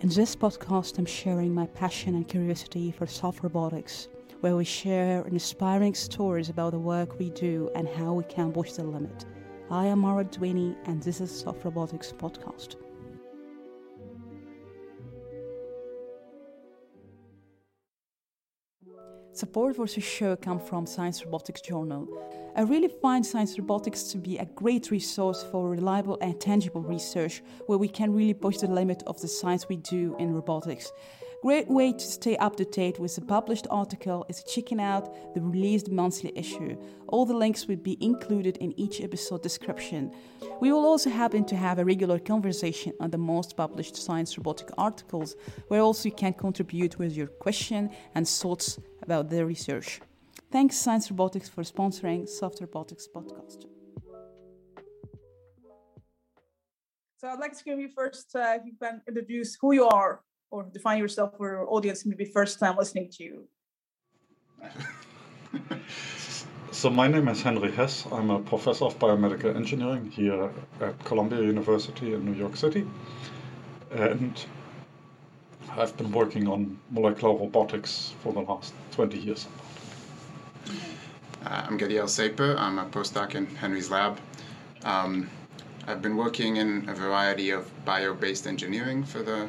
In this podcast, I'm sharing my passion and curiosity for soft robotics, where we share inspiring stories about the work we do and how we can push the limit. I am Mara Dwiney, and this is Soft Robotics Podcast. Support for this show comes from Science Robotics Journal. I really find Science Robotics to be a great resource for reliable and tangible research where we can really push the limit of the science we do in robotics. Great way to stay up to date with the published article is checking out the released monthly issue. All the links will be included in each episode description. We will also happen to have a regular conversation on the most published science robotic articles, where also you can contribute with your question and thoughts about the research. Thanks Science Robotics for sponsoring Soft Robotics podcast. So I'd like to give you first, uh, if you can introduce who you are or define yourself for our audience, maybe first time listening to you. so my name is Henry Hess. I'm a professor of biomedical engineering here at Columbia University in New York City. And I've been working on molecular robotics for the last 20 years. Uh, I'm Gadiel Saper. I'm a postdoc in Henry's lab. Um, I've been working in a variety of bio-based engineering for the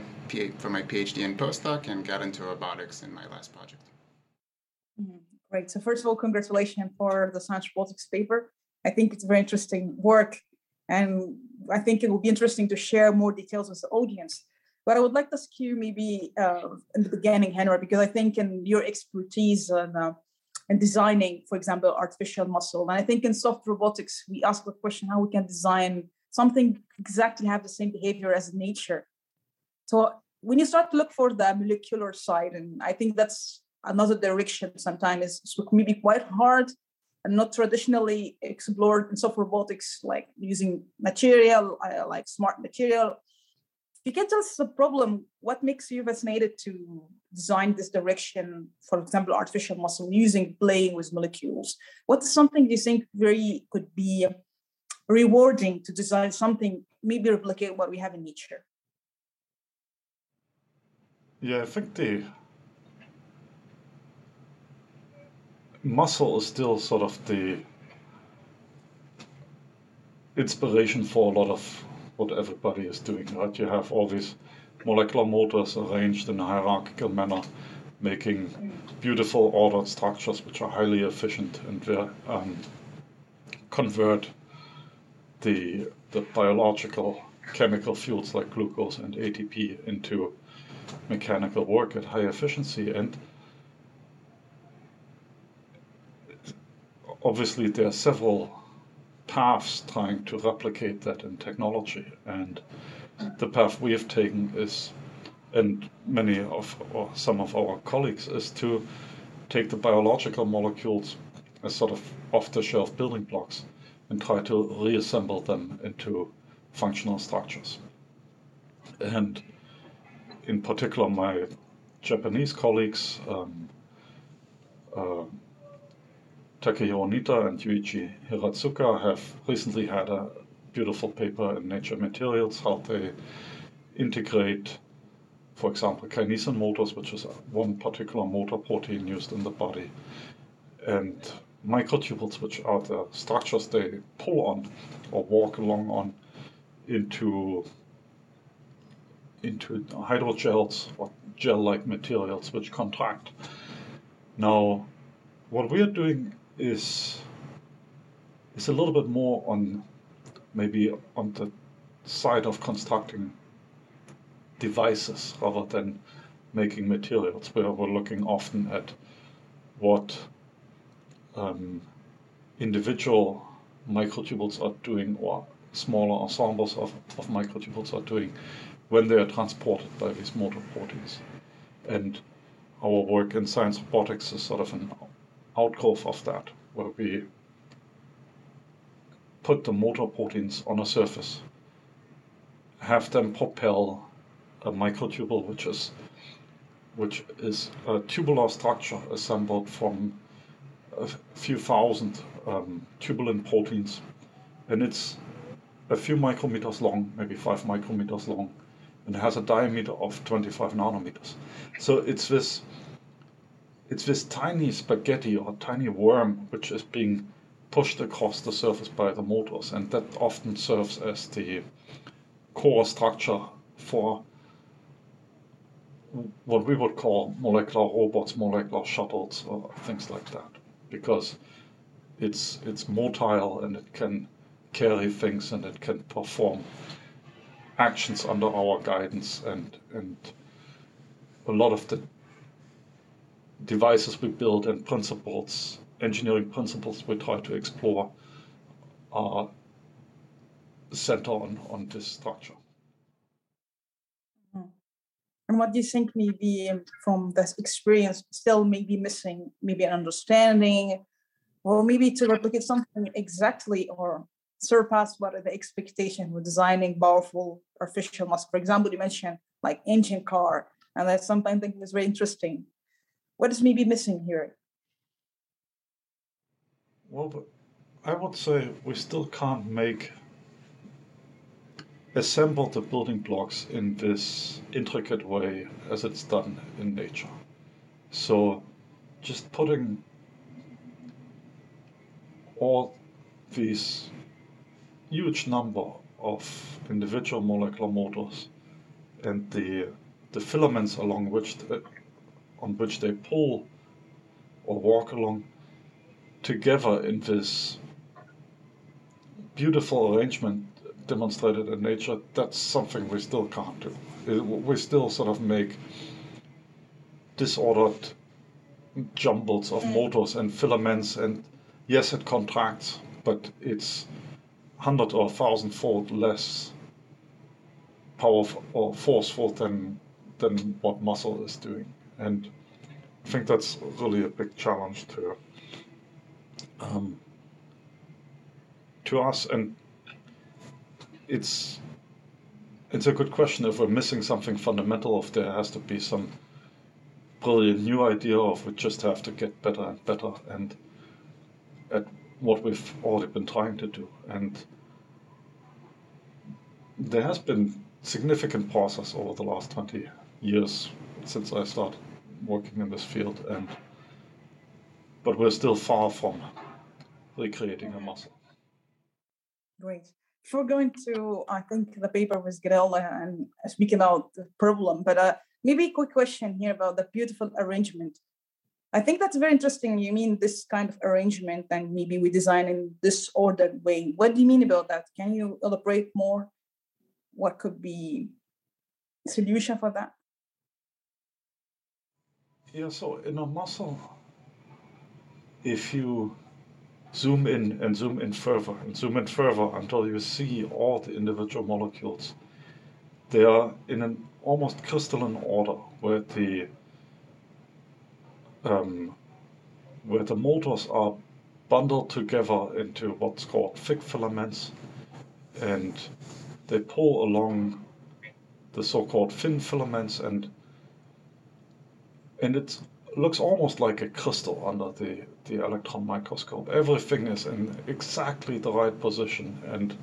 for my PhD and postdoc, and got into robotics in my last project. Mm-hmm. Great. So first of all, congratulations for the science robotics paper. I think it's very interesting work, and I think it will be interesting to share more details with the audience. But I would like to ask you maybe uh, in the beginning, Henry, because I think in your expertise and uh, and designing, for example, artificial muscle. And I think in soft robotics, we ask the question how we can design something exactly have the same behavior as nature. So when you start to look for the molecular side, and I think that's another direction sometimes is maybe quite hard and not traditionally explored in soft robotics, like using material, uh, like smart material. If you can tell us the problem, what makes you fascinated to design this direction, for example, artificial muscle, using playing with molecules? What's something you think very could be rewarding to design something, maybe replicate what we have in nature? Yeah, I think the muscle is still sort of the inspiration for a lot of what everybody is doing, right? You have all these molecular motors arranged in a hierarchical manner, making beautiful ordered structures which are highly efficient and um, convert the the biological chemical fuels like glucose and ATP into mechanical work at high efficiency. And obviously, there are several paths trying to replicate that in technology. And the path we have taken is, and many of or some of our colleagues, is to take the biological molecules as sort of off the shelf building blocks and try to reassemble them into functional structures. And in particular, my Japanese colleagues, um, uh, Takahiro Nitta and Yuichi Hiratsuka, have recently had a beautiful paper in Nature Materials how they integrate, for example, kinesin motors, which is one particular motor protein used in the body, and microtubules, which are the structures they pull on or walk along on, into into hydrogels or gel-like materials which contract. Now, what we are doing is is a little bit more on maybe on the side of constructing devices rather than making materials, where we're looking often at what um, individual microtubules are doing or smaller ensembles of, of microtubules are doing when they are transported by these motor proteins. And our work in science robotics is sort of an outgrowth of that, where we put the motor proteins on a surface, have them propel a microtubule, which is which is a tubular structure assembled from a few thousand um, tubulin proteins, and it's a few micrometers long, maybe five micrometers long, and has a diameter of 25 nanometers. So it's this it's this tiny spaghetti or tiny worm which is being pushed across the surface by the motors, and that often serves as the core structure for what we would call molecular robots, molecular shuttles, or things like that, because it's it's motile and it can carry things and it can perform actions under our guidance and and a lot of the devices we build and principles engineering principles we try to explore are center on, on this structure. Mm-hmm. And what do you think maybe from this experience still maybe missing, maybe an understanding, or maybe to replicate something exactly or surpass what are the expectation with designing powerful artificial muscle? For example, you mentioned like engine car, and that's something I think is very interesting. What is maybe missing here? Well, I would say we still can't make assemble the building blocks in this intricate way as it's done in nature. So just putting all these huge number of individual molecular motors and the the filaments along which the, on which they pull or walk along together in this beautiful arrangement demonstrated in nature, that's something we still can't do. We still sort of make disordered jumbles of mm. motors and filaments, and yes, it contracts, but it's hundred or thousand fold less powerful or forceful than than what muscle is doing, and I think that's really a big challenge to um, to us, and it's it's a good question. If we're missing something fundamental. If there has to be some brilliant new idea, of we just have to get better and better, and at what we've already been trying to do, and there has been significant process over the last 20 years since I started working in this field, and but we're still far from recreating a muscle. Great. Before going to, I think the paper with Grella and speaking about the problem, but uh, maybe a quick question here about the beautiful arrangement. I think that's very interesting. You mean this kind of arrangement, and maybe we design in this ordered way. What do you mean about that? Can you elaborate more? What could be solution for that? Yeah, so in a muscle, if you zoom in and zoom in further and zoom in further until you see all the individual molecules, they are in an almost crystalline order where the um, where the motors are bundled together into what's called thick filaments and they pull along the so-called thin filaments and and it looks almost like a crystal under the, the electron microscope. Everything is in exactly the right position and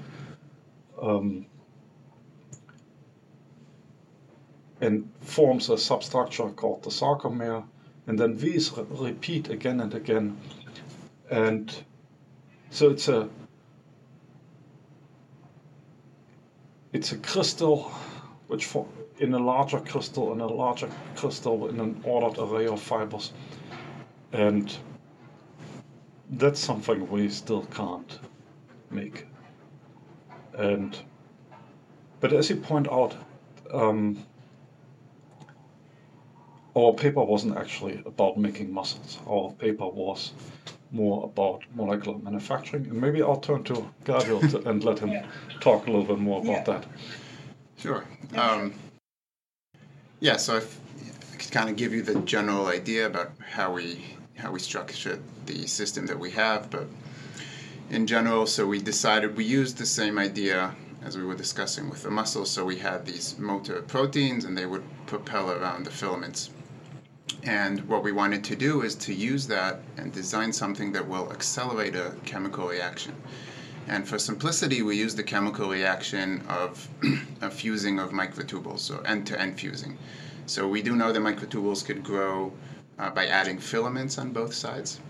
um, and forms a substructure called the sarcomere. And then these re- repeat again and again. And so it's a it's a crystal which for, in a larger crystal, in a larger crystal, in an ordered array of fibers. And that's something we still can't make. And but as you point out, um, our paper wasn't actually about making muscles. Our paper was more about molecular manufacturing. And maybe I'll turn to Gadiel and let him yeah. talk a little bit more about yeah. that. Sure. Um, yeah, so I could kind of give you the general idea about how we how we structured the system that we have, but in general, so we decided we used the same idea as we were discussing with the muscles. So we had these motor proteins, and they would propel around the filaments. And what we wanted to do is to use that and design something that will accelerate a chemical reaction. And for simplicity, we use the chemical reaction of a fusing of microtubules, so end-to-end fusing. So we do know that microtubules could grow uh, by adding filaments on both sides.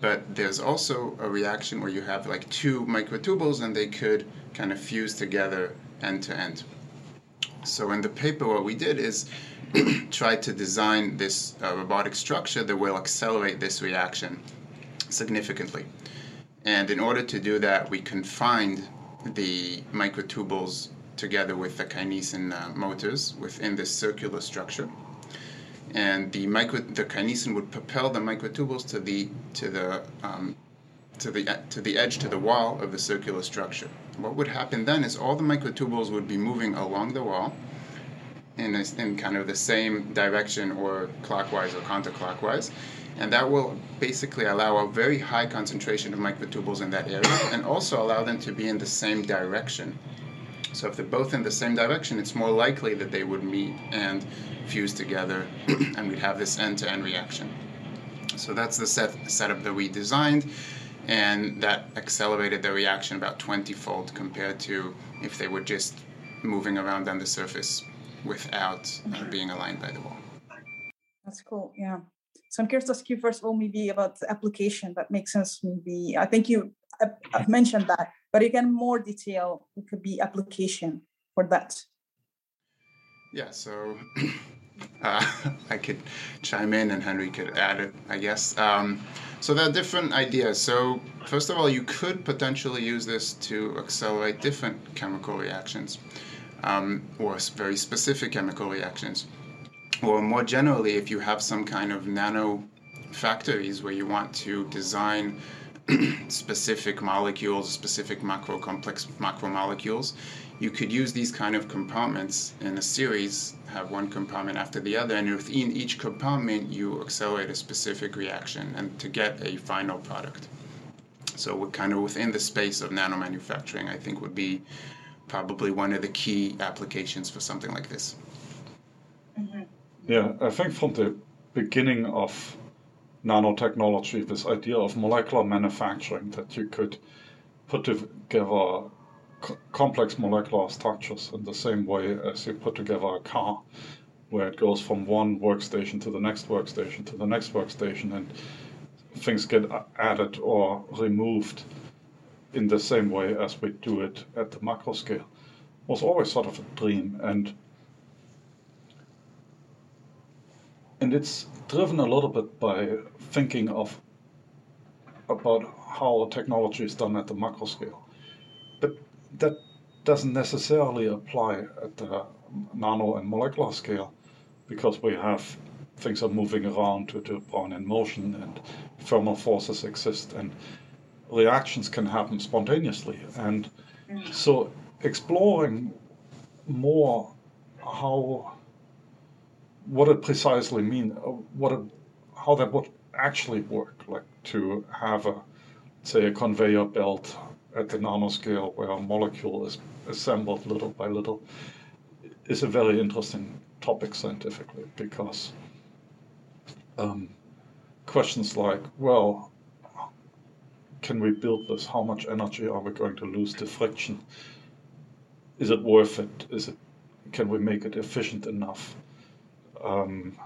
But there's also a reaction where you have like two microtubules and they could kind of fuse together end to end. So in the paper, what we did is try to design this uh, robotic structure that will accelerate this reaction significantly. And in order to do that, we confined the microtubules together with the kinesin uh, motors within this circular structure. And the micro, the kinesin would propel the microtubules to the to the um, to the to the edge to the wall of the circular structure. What would happen then is all the microtubules would be moving along the wall in, a, in kind of the same direction or clockwise or counterclockwise. And that will basically allow a very high concentration of microtubules in that area and also allow them to be in the same direction. So if they're both in the same direction, it's more likely that they would meet and fuse together and we'd have this end-to-end reaction. So that's the set, setup that we designed and that accelerated the reaction about 20-fold compared to if they were just moving around on the surface without uh, being aligned by the wall. That's cool. Yeah. So I'm curious to ask you first of all, maybe about the application that makes sense. Maybe I think you I've mentioned that, but again, more detail. It could be application for that. Yeah. So uh, I could chime in, and Henry could add it. I guess. Um, so there are different ideas. So first of all, you could potentially use this to accelerate different chemical reactions um, or very specific chemical reactions. Or more generally, if you have some kind of nano factories where you want to design specific molecules, specific macro complex macromolecules, you could use these kind of compartments in a series, have one compartment after the other, and within each compartment you accelerate a specific reaction and to get a final product. So we're kind of within the space of nanomanufacturing, I think would be probably one of the key applications for something like this. Mm-hmm. Yeah, I think from the beginning of nanotechnology, this idea of molecular manufacturing that you could put together complex molecular structures in the same way as you put together a car, where it goes from one workstation to the next workstation to the next workstation, and things get added or removed in the same way as we do it at the macro scale was always sort of a dream. And and it's driven a little bit by thinking of about how technology is done at the macro scale. But that doesn't necessarily apply at the nano and molecular scale because we have things are moving around to the Brownian motion and thermal forces exist and reactions can happen spontaneously. And so exploring more how what it precisely mean, uh, what it, how that would actually work, like to have a say a conveyor belt at the nanoscale where a molecule is assembled little by little, is a very interesting topic scientifically because um, questions like, well, can we build this? How much energy are we going to lose to friction? Is it worth it? Is it? Can we make it efficient enough? Um,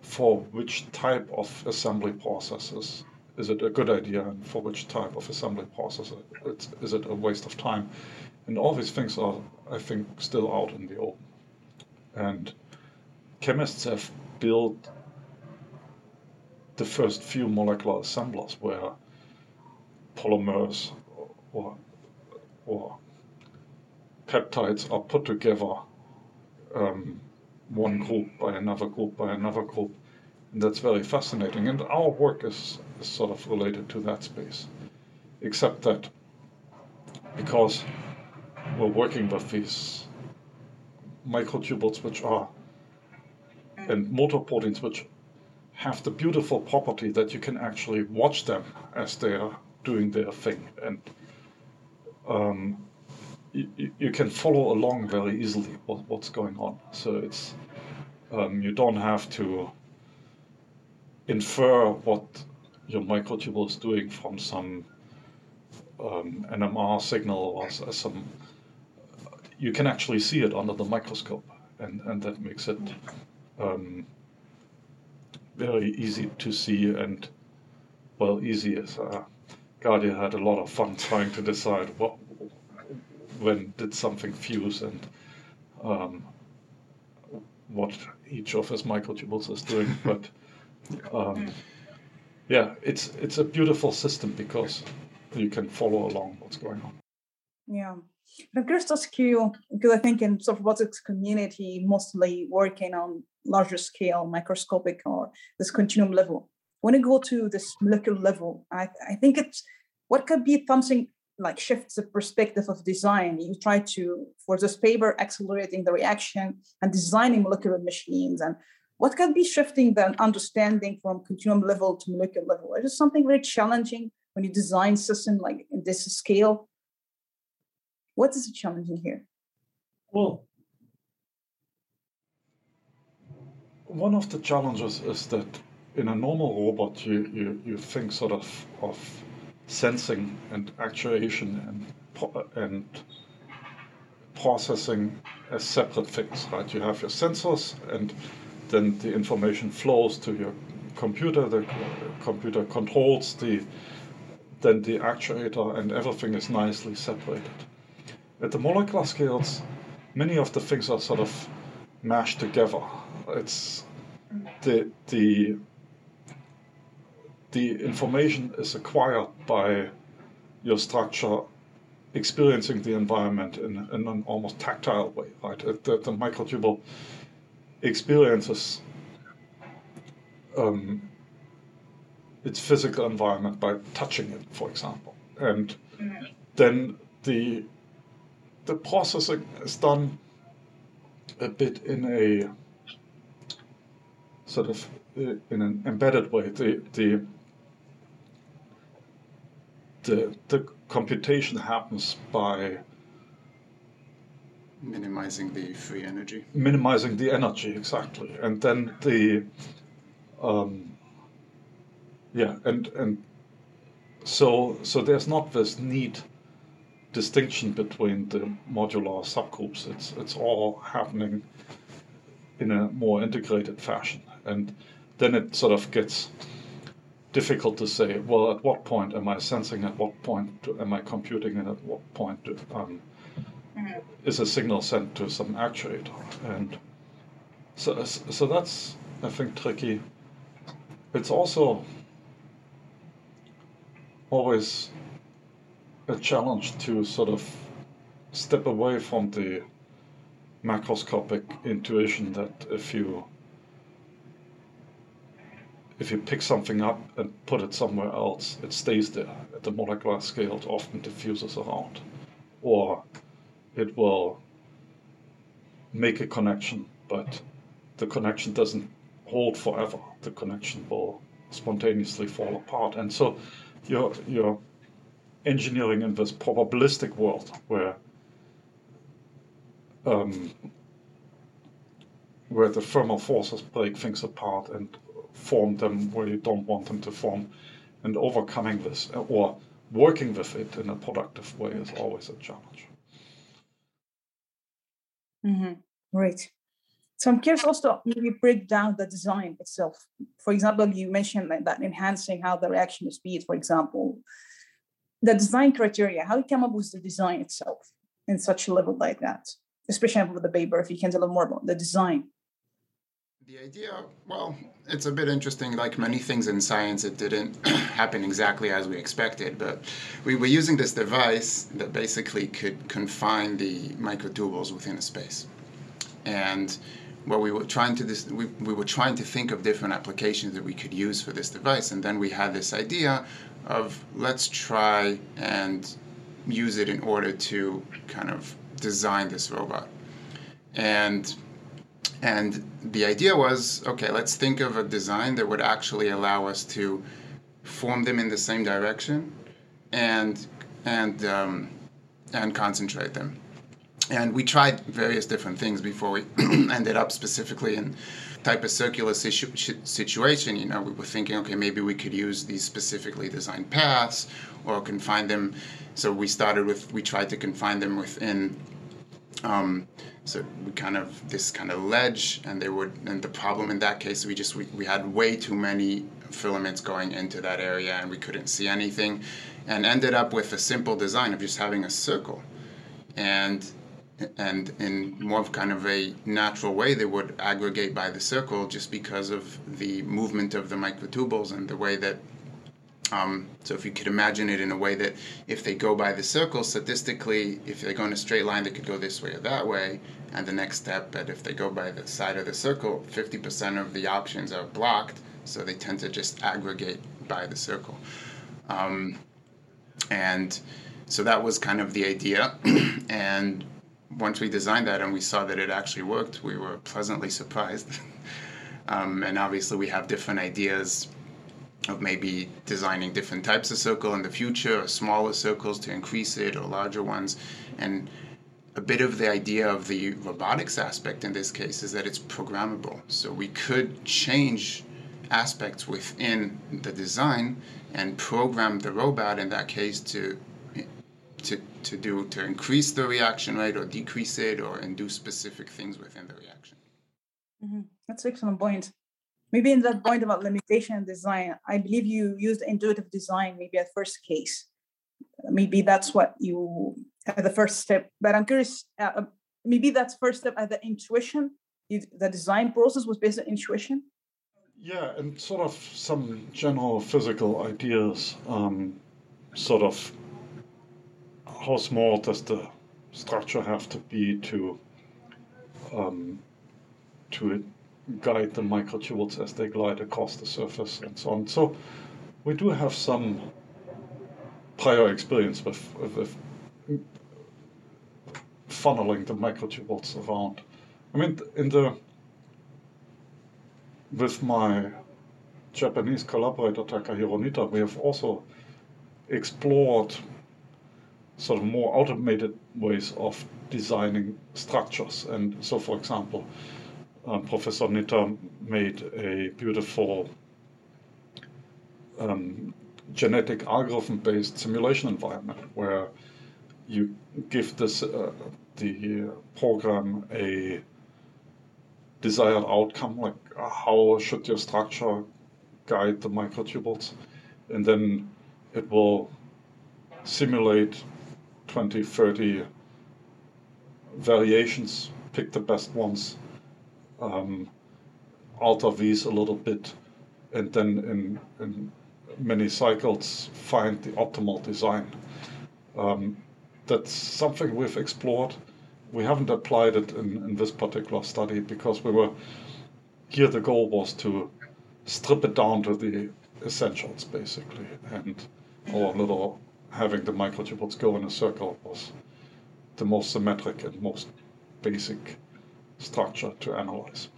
for which type of assembly processes is it a good idea, and for which type of assembly process is it a waste of time? And all these things are, I think, still out in the open. And chemists have built the first few molecular assemblers where polymers or, or peptides are put together um, one group by another group by another group. And that's very fascinating. And our work is, is sort of related to that space. Except that because we're working with these microtubules which are and motor proteins which have the beautiful property that you can actually watch them as they are doing their thing, and um, you, you, can follow along very easily what, what's going on. So it's um, you don't have to infer what your microtubule is doing from some um, NMR signal or some, you can actually see it under the microscope, and, and that makes it um, very easy to see and well, easy is. Uh, Gadiel had a lot of fun trying to decide what when did something fuse and um, what each of his microtubules is doing. But um, yeah, it's it's a beautiful system because you can follow along what's going on. Yeah. I'm curious to ask you, because I think in sort of robotics community, mostly working on larger scale, microscopic or this continuum level. When you go to this molecular level, I, I think it's what could be something like shifts the perspective of design. You try to, for this paper, accelerating the reaction and designing molecular machines. And what can be shifting the understanding from continuum level to molecular level? Is it something very challenging when you design system like in this scale? What is challenging here? Well, one of the challenges is that in a normal robot, you, you, you think sort of of sensing and actuation and and processing as separate things, right? You have your sensors, and then the information flows to your computer. The computer controls the then the actuator, and everything is nicely separated. At the molecular scales, many of the things are sort of mashed together. It's the the the information is acquired by your structure experiencing the environment in, in an almost tactile way, right? The, the microtubule experiences um, its physical environment by touching it, for example. And mm-hmm. then the the processing is done a bit in a sort of uh, in an embedded way. The the the, the computation happens by minimizing the free energy. Minimizing the energy, exactly, and then the um, yeah, and and so so there's not this neat distinction between the modular subgroups. It's it's all happening in a more integrated fashion, and then it sort of gets difficult to say. Well, at what point am I sensing? At what point am I computing? And at what point do, um, mm-hmm. is a signal sent to some actuator? And so so that's I think tricky. It's also always a challenge to sort of step away from the macroscopic intuition that if you if you pick something up and put it somewhere else, it stays there. At the molecular scale, it often diffuses around. Or it will make a connection, but the connection doesn't hold forever. The connection will spontaneously fall apart. And so you're, you're engineering in this probabilistic world where um, where the thermal forces break things apart and form them where you don't want them to form, and overcoming this or working with it in a productive way is always a challenge. Mm-hmm. Right. So I'm curious also maybe break down the design itself. For example, you mentioned like that enhancing how the reaction speed, for example, the design criteria, how you come up with the design itself in such a level like that, especially with the paper, if you can tell little more about the design. The idea, well, it's a bit interesting. Like many things in science, it didn't happen exactly as we expected, but we were using this device that basically could confine the microtubules within a space. And what we were trying to this, we, we were trying to think of different applications that we could use for this device, and then we had this idea of let's try and use it in order to kind of design this robot. And and the idea was okay, let's think of a design that would actually allow us to form them in the same direction and and um, and concentrate them. and we tried various different things before we ended up specifically in type of circular situ- situation. You know, we were thinking, okay, maybe we could use these specifically designed paths or confine them. So we started with, we tried to confine them within. Um, so we kind of this kind of ledge, and they would. And the problem in that case, we just we, we had way too many filaments going into that area, and we couldn't see anything, and ended up with a simple design of just having a circle, and and in more of kind of a natural way they would aggregate by the circle just because of the movement of the microtubules and the way that um, so if you could imagine it in a way that if they go by the circle statistically if they go in a straight line they could go this way or that way. And the next step but if they go by the side of the circle 50% of the options are blocked. So they tend to just aggregate by the circle. Um, and so that was kind of the idea. And once we designed that and we saw that it actually worked, we were pleasantly surprised. um, and obviously, we have different ideas of maybe designing different types of circle in the future, or smaller circles to increase it, or larger ones. And a bit of the idea of the robotics aspect in this case is that it's programmable. So we could change aspects within the design and program the robot in that case to to, to do to increase the reaction rate or decrease it or induce specific things within the reaction. Mm-hmm. That's an excellent point. Maybe in that point about limitation and design, I believe you used intuitive design maybe at first case. Maybe that's what you at the first step. But I'm curious, uh, uh maybe that's first step at the intuition. The design process was based on intuition. Yeah, and sort of some general physical ideas, um, sort of how small does the structure have to be to um, to guide the microtubules as they glide across the surface and so on. So we do have some prior experience with, with, funneling the microtubules around. I mean, in the with my Japanese collaborator Takahiro Nitta, we have also explored sort of more automated ways of designing structures. And so, for example, um, Professor Nitta made a beautiful um, genetic algorithm based simulation environment where you give this uh, the program a desired outcome like how should your structure guide the microtubules and then it will simulate 20, 30 variations, pick the best ones, um, alter these a little bit, and then in, in many cycles find the optimal design. Um, that's something we've explored. We haven't applied it in, in this particular study because we were here the goal was to strip it down to the essentials basically and our little having the microtubules go in a circle was the most symmetric and most basic structure to analyze.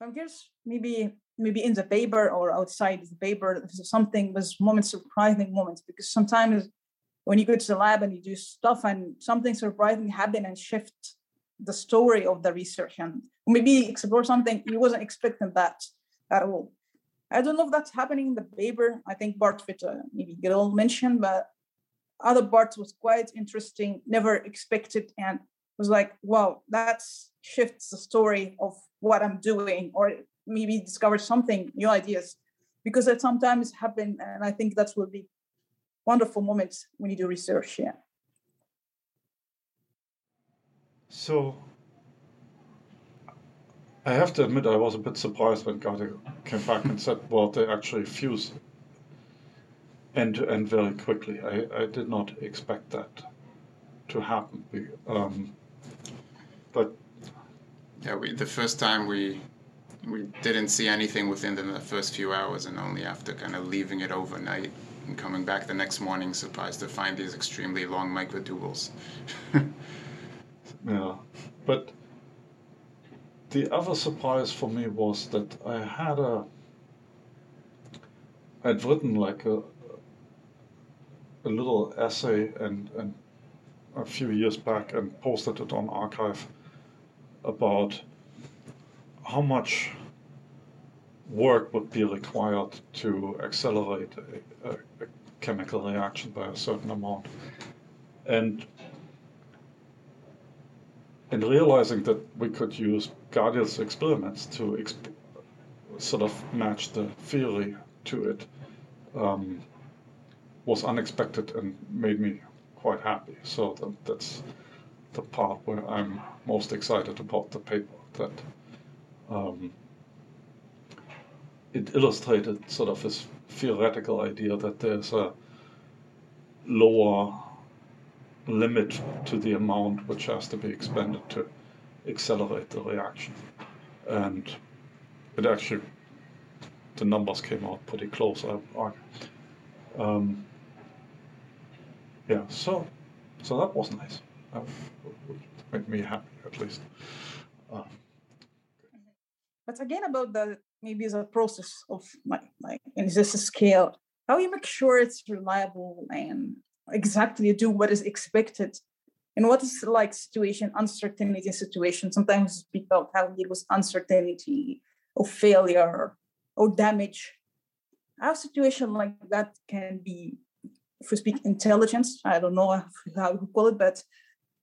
I guess maybe maybe in the paper or outside the paper, something was moments surprising moments because sometimes when you go to the lab and you do stuff and something surprising happen and shift the story of the research and maybe explore something you wasn't expecting that at all. I don't know if that's happening in the paper. I think Bart Fit uh, maybe Gil mentioned, but other parts was quite interesting, never expected, and was like, wow, that shifts the story of what I'm doing, or maybe discover something, new ideas, because that sometimes happen, and I think that will be wonderful moments when you do research. Yeah. So I have to admit, I was a bit surprised when Gade came back and said, well, they actually fuse end to end very quickly. I, I did not expect that to happen. Um, but yeah, we, the first time we we didn't see anything within the first few hours, and only after kind of leaving it overnight and coming back the next morning, surprised to find these extremely long microtubules. yeah, but the other surprise for me was that I had a I'd written like a, a little essay and, and a few years back and posted it on arXiv about how much work would be required to accelerate a, a, a chemical reaction by a certain amount. And in realizing that we could use Gadiel's experiments to exp- sort of match the theory to it um, was unexpected and made me quite happy. So that, that's the part where I'm most excited about the paper. That um, it illustrated sort of this theoretical idea that there's a lower limit to the amount which has to be expended to accelerate the reaction. And it actually, the numbers came out pretty close. I, um, yeah, so so that was nice. That made me happy at least. Um, but again, about the maybe the process of like like is this a scale? How you make sure it's reliable and exactly do what is expected and what is like situation uncertainty situation sometimes speak about how it was uncertainty or failure or damage how situation like that can be if we speak intelligence i don't know how you call it but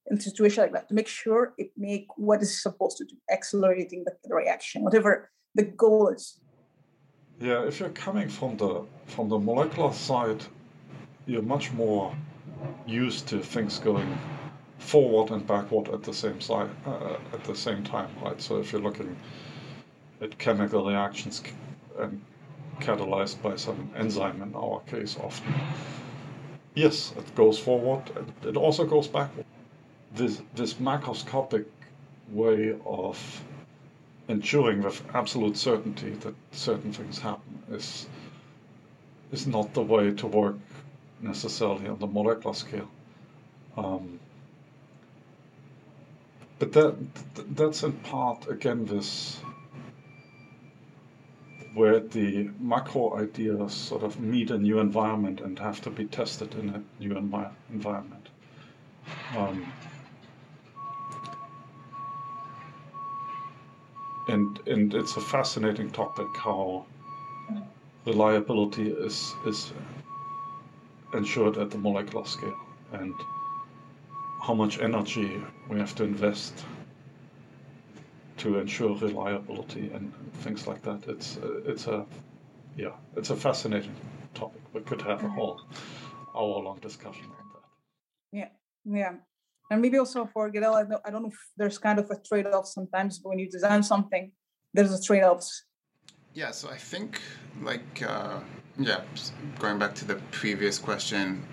in a situation like that to make sure it make what is supposed to do accelerating the, the reaction whatever the goal is yeah if you're coming from the from the molecular side you're much more used to things going forward and backward at the same side uh, at the same time, right? So if you're looking at chemical reactions and catalyzed by some enzyme in our case, often yes, it goes forward. It also goes backward. This this macroscopic way of ensuring with absolute certainty that certain things happen is is not the way to work necessarily on the molecular scale. Um, but that that's in part again this where the macro ideas sort of meet a new environment and have to be tested in a new envi- environment. Um, and and it's a fascinating topic how reliability is is ensured at the molecular scale and how much energy we have to invest to ensure reliability and things like that. It's uh, it's a yeah, it's a fascinating topic. We could have a mm-hmm. whole hour-long discussion on that. Yeah, yeah, and maybe also for Gadiel, I don't, I don't know if there's kind of a trade-off sometimes when you design something. There's a trade off. Yeah, so I think like uh, yeah, going back to the previous question,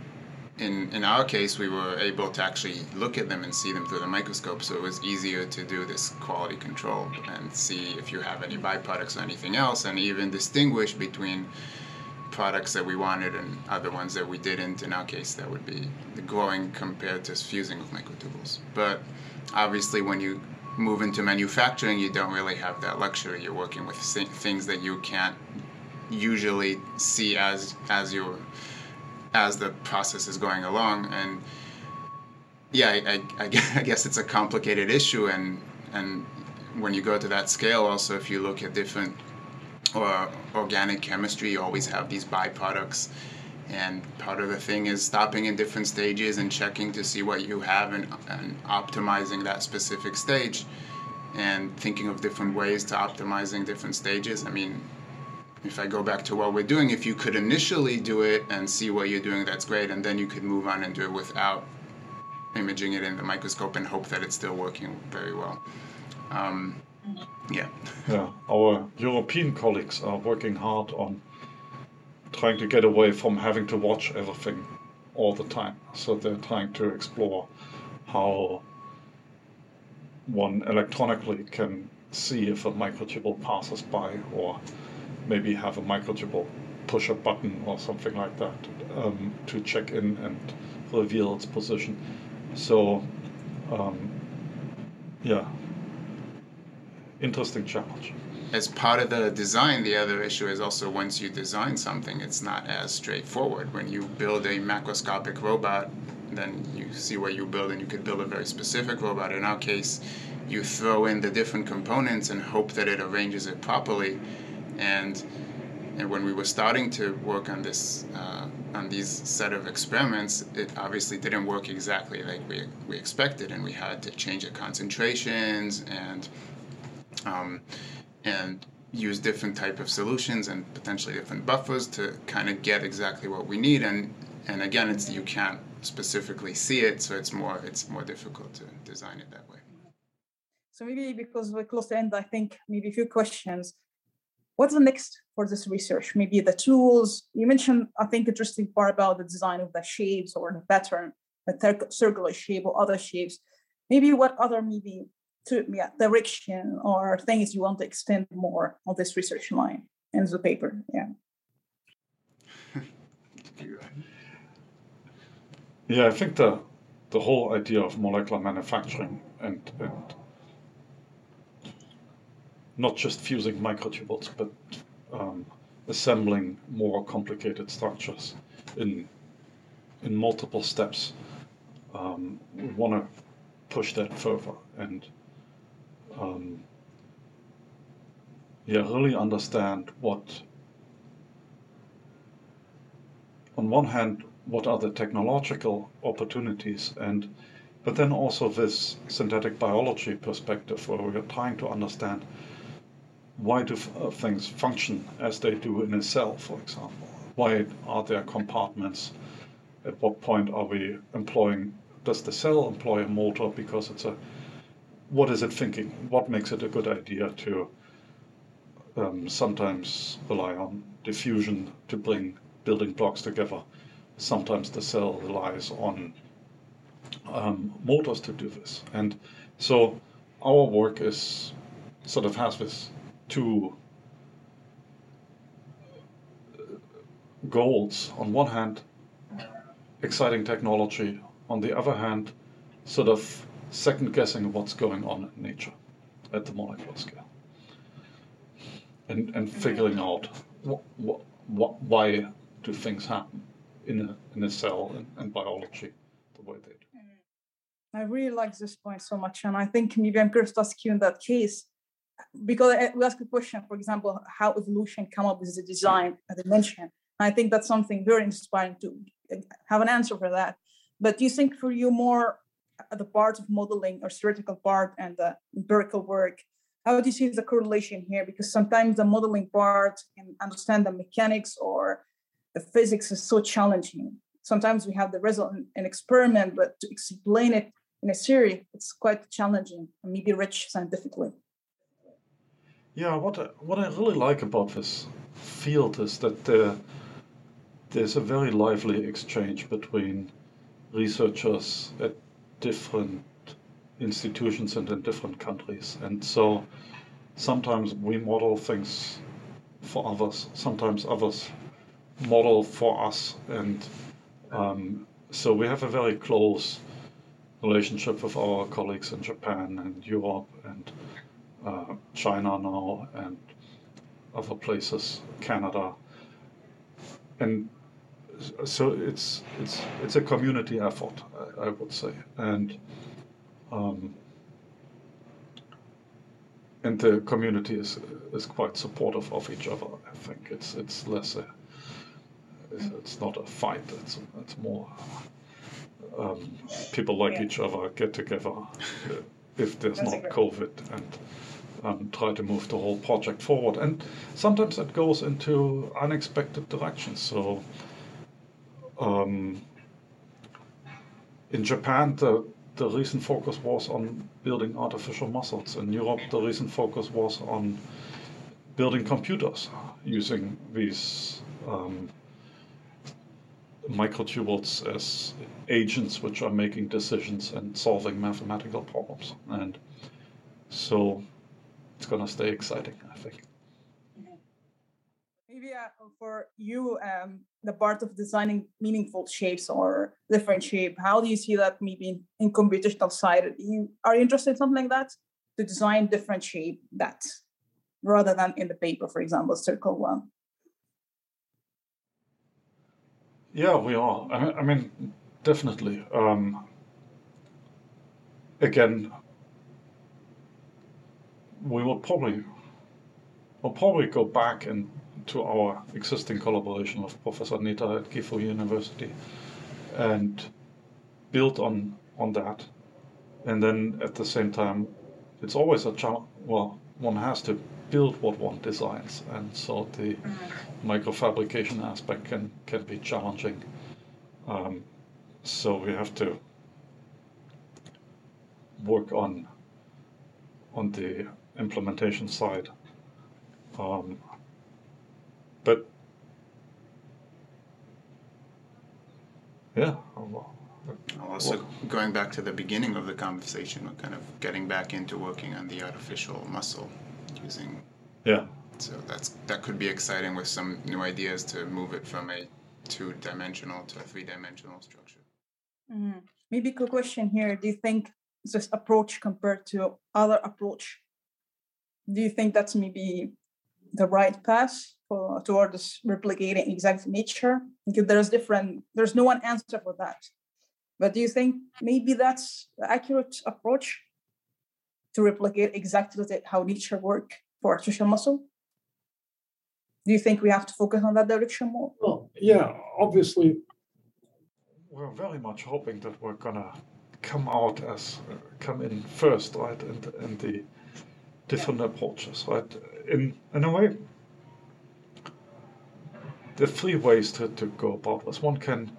in in our case, we were able to actually look at them and see them through the microscope, so it was easier to do this quality control and see if you have any byproducts or anything else, and even distinguish between products that we wanted and other ones that we didn't. In our case, that would be the growing compared to fusing with microtubules. But obviously, when you move into manufacturing, you don't really have that luxury. You're working with things that you can't usually see as as your as the process is going along and yeah I, I, I guess it's a complicated issue and and when you go to that scale also if you look at different or organic chemistry you always have these byproducts and part of the thing is stopping in different stages and checking to see what you have and, and optimizing that specific stage and thinking of different ways to optimizing different stages. I mean if I go back to what we're doing, if you could initially do it and see what you're doing, that's great, and then you could move on and do it without imaging it in the microscope and hope that it's still working very well. Um, yeah. Yeah, our European colleagues are working hard on trying to get away from having to watch everything all the time. So they're trying to explore how one electronically can see if a microtubule passes by or maybe have a microtubule push a button or something like that um, to check in and reveal its position. So, um, yeah, interesting challenge. As part of the design, the other issue is also once you design something, it's not as straightforward. When you build a macroscopic robot, then you see what you build and you could build a very specific robot. In our case, you throw in the different components and hope that it arranges it properly. And and when we were starting to work on this uh, on these set of experiments, it obviously didn't work exactly like we, we expected, and we had to change the concentrations and um, and use different type of solutions and potentially different buffers to kind of get exactly what we need. And and again, it's you can't specifically see it, so it's more it's more difficult to design it that way. So maybe because we're close to end, I think maybe a few questions. What's the next for this research? Maybe the tools. You mentioned, I think, interesting part about the design of the shapes or the pattern, the circular shape or other shapes. Maybe what other maybe to yeah, direction or things you want to extend more on this research line in the paper. Yeah. yeah, I think the the whole idea of molecular manufacturing and and not just fusing microtubules, but um, assembling more complicated structures in in multiple steps. Um, we want to push that further and um, yeah, really understand what, on one hand, what are the technological opportunities and but then also this synthetic biology perspective where we are trying to understand why do uh, things function as they do in a cell, for example? Why are there compartments? At what point are we employing, does the cell employ a motor because it's a what is it thinking? What makes it a good idea to um, sometimes rely on diffusion to bring building blocks together? Sometimes the cell relies on um, motors to do this. And so our work is sort of has this two uh, goals. On one hand, exciting technology. On the other hand, sort of second guessing what's going on in nature at the molecular scale and, and figuring out what, what, why do things happen in a, in a cell and, and biology the way they do. Mm. I really like this point so much. And I think maybe I'm curious to ask you in that case, because eh, we ask a question, for example, how evolution come up with the design, as I mentioned. I think that's something very inspiring to eh, have an answer for that. But do you think for you more uh, the part of modeling or theoretical part and the empirical work how do you see the correlation here because sometimes the modeling part and understand the mechanics or the physics is so challenging sometimes we have the result in an experiment but to explain it in a theory it's quite challenging and maybe rich scientifically yeah what I, what i really like about this field is that there, there's a very lively exchange between researchers at different institutions and in different countries. And so sometimes we model things for others, sometimes others model for us. And um, so we have a very close relationship with our colleagues in Japan and Europe and uh, China now and other places, Canada. And so it's it's it's a community effort, I, I would say, and um, and the community is is quite supportive of each other. I think it's it's less a it's, it's not a fight. It's it's more um, people like yeah. each other get together if there's That's not COVID and. Um, try to move the whole project forward, and sometimes it goes into unexpected directions. So, um, in Japan, the, the recent focus was on building artificial muscles. In Europe, the recent focus was on building computers using these um, microtubules as agents which are making decisions and solving mathematical problems. And so it's going to stay exciting, I think. Maybe uh, for you um, the part of designing meaningful shapes or different shape how do you see that maybe in, in computational side? Are you, are you interested in something like that? To design different shape that rather than in the paper for example circle one yeah we are i mean, definitely. Um, again, we will probably we'll probably go back and to our existing collaboration of Professor Nitta at Gifu University and build on on that. And then at the same time, it's always a challenge. Well, one has to build what one designs, and so the mm-hmm. microfabrication aspect can can be challenging. Um, so we have to work on on the implementation side. Um, but yeah. Also, going back to the beginning of the conversation, kind of getting back into working on the artificial muscle using. Yeah. So that's that could be exciting with some new ideas to move it from a two-dimensional to a three-dimensional structure. Mm-hmm. Maybe a question here: Do you think this approach compared to other approach? Do you think that's maybe the right path for towards replicating exact nature? Because there's different. There's no one answer for that. But do you think maybe that's the accurate approach to replicate exactly how nature work for artificial muscle? Do you think we have to focus on that direction more? Well, yeah, obviously, we're very much hoping that we're gonna come out as uh, come in first, right, and the, in the different yeah. approaches, right? In in a way, there are three ways to, to go about this. One can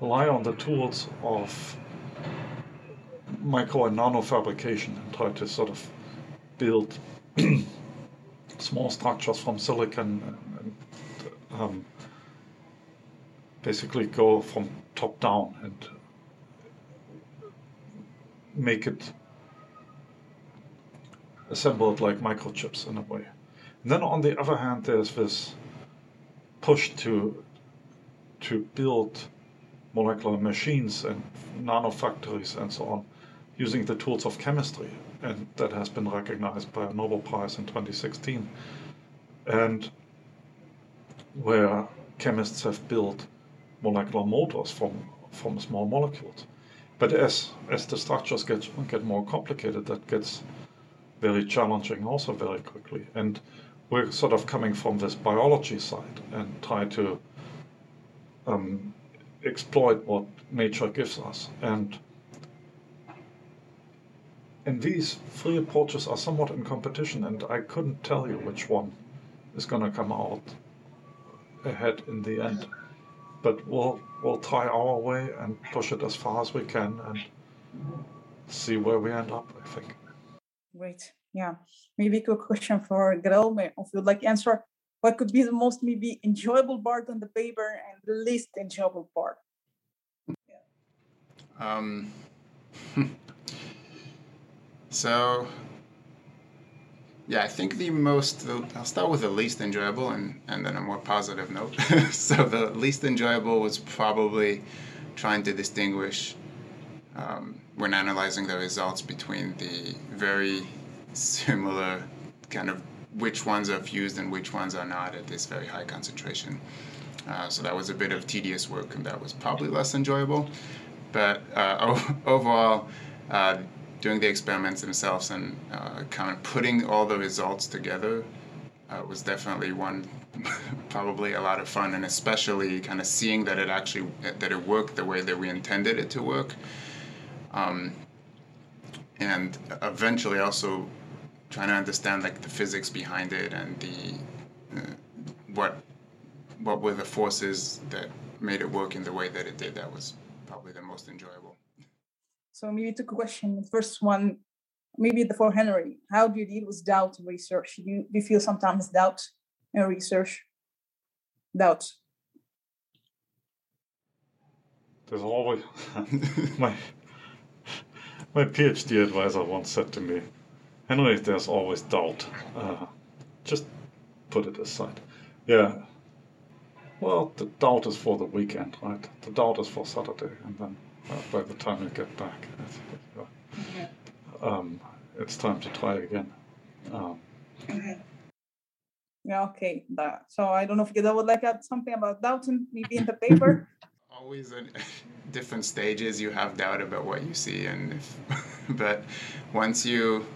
rely on the tools of micro and nano fabrication and try to sort of build small structures from silicon and, and um, basically go from top down and make it assembled like microchips in a way. And then on the other hand, there's this push to to build molecular machines and nanofactories and so on using the tools of chemistry. And that has been recognized by a Nobel Prize in 2016. And where chemists have built molecular motors from, from small molecules. But as, as the structures get, get more complicated, that gets very challenging also very quickly. And we're sort of coming from this biology side and try to um, exploit what nature gives us. And and these three approaches are somewhat in competition, and I couldn't tell you which one is going to come out ahead in the end. But we'll we'll try our way and push it as far as we can and see where we end up. I think. Great. Yeah. Maybe a quick question for Gadiel, if you'd like to answer what could be the most maybe enjoyable part on the paper and the least enjoyable part? Um, so, yeah, I think the most, the, I'll start with the least enjoyable and, and then a more positive note. so, the least enjoyable was probably trying to distinguish um, when analyzing the results between the very similar kind of which ones are fused and which ones are not at this very high concentration. Uh, so that was a bit of tedious work, and that was probably less enjoyable. But uh, overall, uh, doing the experiments themselves and uh, kind of putting all the results together was definitely one, probably a lot of fun, and especially kind of seeing that it actually that it worked the way that we intended it to work. Um, and eventually also trying to understand like the physics behind it and the uh, what what were the forces that made it work in the way that it did. That was probably the most enjoyable. So maybe two questions. First one, maybe the for Henry. How do you deal with doubt in research? Do you, do you feel sometimes doubt in research? Doubt. There's always my my PhD advisor once said to me, Henry, there's always doubt. Uh, just put it aside. Yeah. Well, the doubt is for the weekend, right? The doubt is for Saturday, and then uh, by the time you get back, um, it's time to try again. Um, Yeah, okay. That, so I don't know if you would like to add something about doubt and maybe in the paper. always in different stages you have doubt about what you see and if, but once you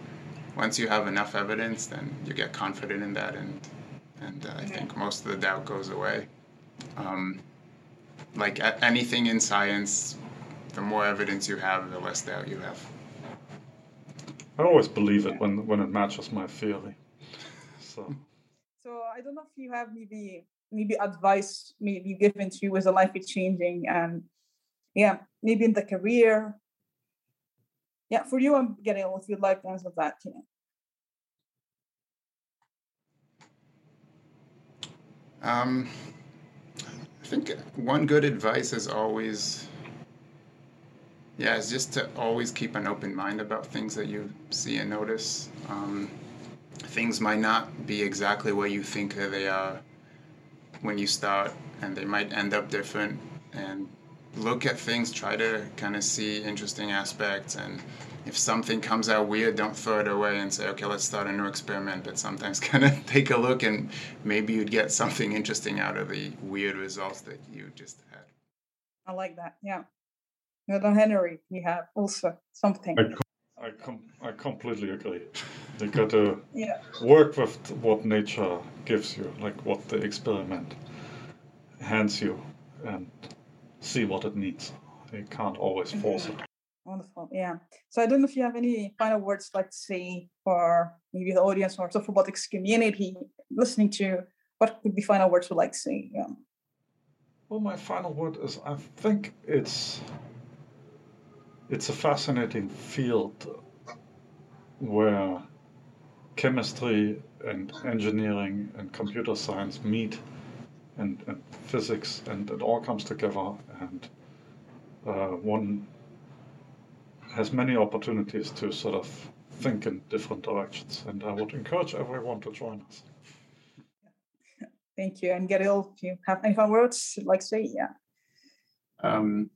once you have enough evidence then you get confident in that and and uh, I think most of the doubt goes away. Um, like anything in science the more evidence you have the less doubt you have. I always believe it when when it matches my theory. So. So I don't know if you have maybe maybe advice maybe given to you as a life is changing and yeah maybe in the career yeah for you i'm getting you'd like to answer that yeah. um i think one good advice is always yeah is just to always keep an open mind about things that you see and notice um, things might not be exactly what you think they are when you start, and they might end up different. And look at things, try to kind of see interesting aspects, and if something comes out weird, don't throw it away and say, okay, let's start a new experiment. But sometimes kind of take a look, and maybe you'd get something interesting out of the weird results that you just had. I like that. Yeah. Well, Henry, you have also something. I, com- I completely agree. You got to yeah. work with what nature gives you, like what the experiment hands you, and see what it needs. You can't always mm-hmm. force it. Wonderful, yeah. So I don't know if you have any final words like to say for maybe the audience or software robotics community listening to. What would be final words you like to say? Yeah. Well, my final word is I think it's it's a fascinating field where chemistry and engineering and computer science meet and, and physics and it all comes together and uh, one has many opportunities to sort of think in different directions and I would encourage everyone to join us. Thank you. And Gadiel, if you have any final words you'd like to say, yeah. Um,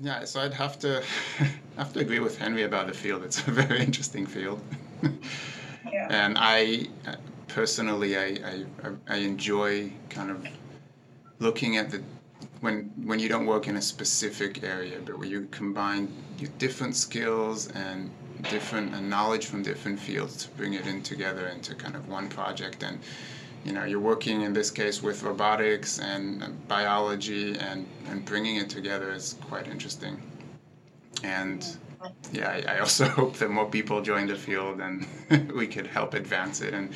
Yeah, so I'd have to have to agree with Henry about the field. It's a very interesting field, yeah. and I personally I, I I enjoy kind of looking at the when when you don't work in a specific area, but where you combine your different skills and different uh, knowledge from different fields to bring it in together into kind of one project. And you know you're working in this case with robotics and biology and and bringing it together is quite interesting. And yeah I, I also hope that more people join the field and we could help advance it. And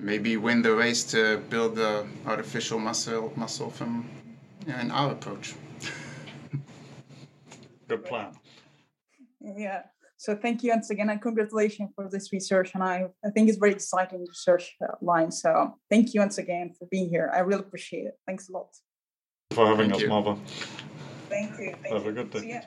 maybe win the race to build the artificial muscle muscle from you know, our approach good plan yeah so thank you once again and congratulations for this research. And I, I think it's very exciting research uh, line. So thank you once again for being here. I really appreciate it. Thanks a lot. For having thank us, Marva. Thank you. Thank Have you. a good day.